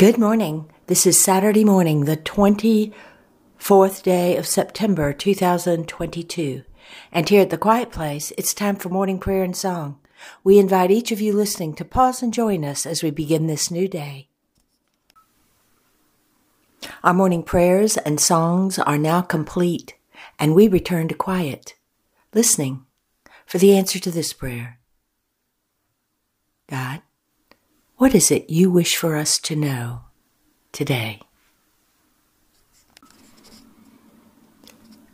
Good morning. This is Saturday morning, the 24th day of September 2022. And here at the Quiet Place, it's time for morning prayer and song. We invite each of you listening to pause and join us as we begin this new day. Our morning prayers and songs are now complete, and we return to quiet, listening for the answer to this prayer. God, what is it you wish for us to know today?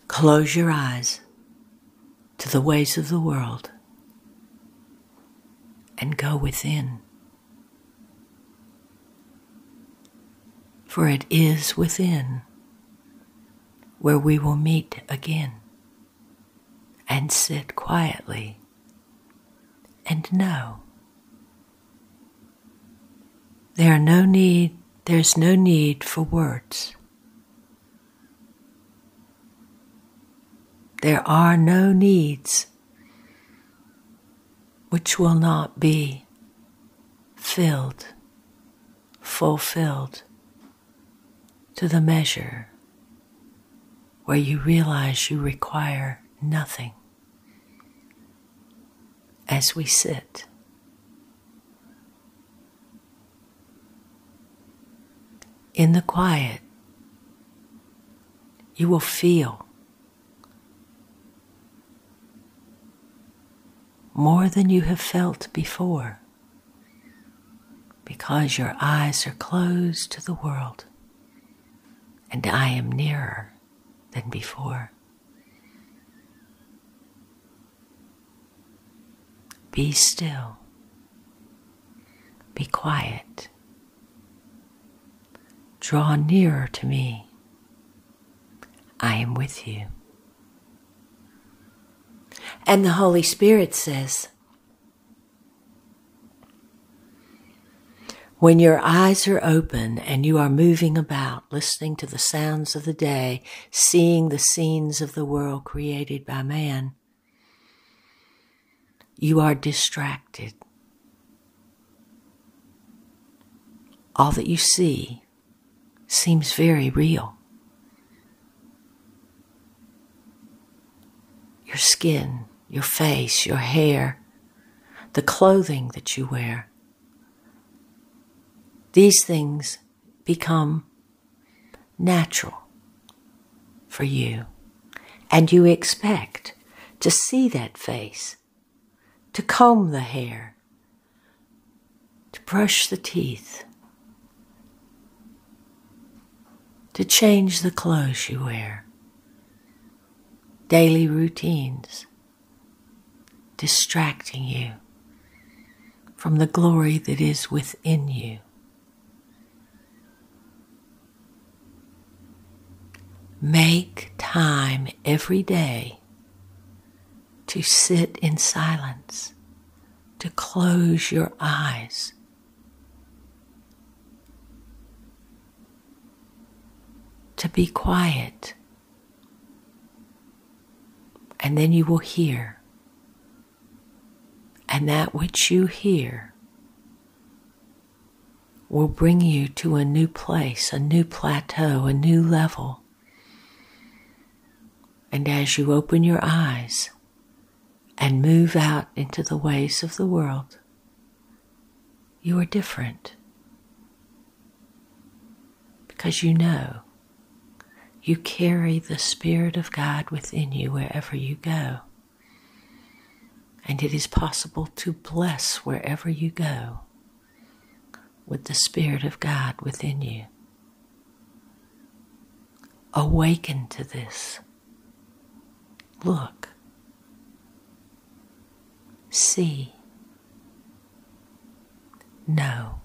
Close your eyes to the ways of the world and go within. For it is within where we will meet again and sit quietly and know there no need, there's no need for words. There are no needs which will not be filled, fulfilled to the measure where you realize you require nothing as we sit. In the quiet, you will feel more than you have felt before because your eyes are closed to the world and I am nearer than before. Be still. Be quiet. Draw nearer to me. I am with you. And the Holy Spirit says, When your eyes are open and you are moving about, listening to the sounds of the day, seeing the scenes of the world created by man, you are distracted. All that you see seems very real. Your skin, your face, your hair, the clothing that you wear. These things become natural for you, and you expect to see that face, to comb the hair, to brush the teeth, to change the clothes you wear. Daily routines distracting you from the glory that is within you. Make time every day to sit in silence, to close your eyes to be quiet. And then you will hear. And that which you hear will bring you to a new place, a new plateau, a new level. And as you open your eyes and move out into the ways of the world, you are different because you know you carry the Spirit of God within you wherever you go. And it is possible to bless wherever you go with the Spirit of God within you. Awaken to this. Look. See. Know.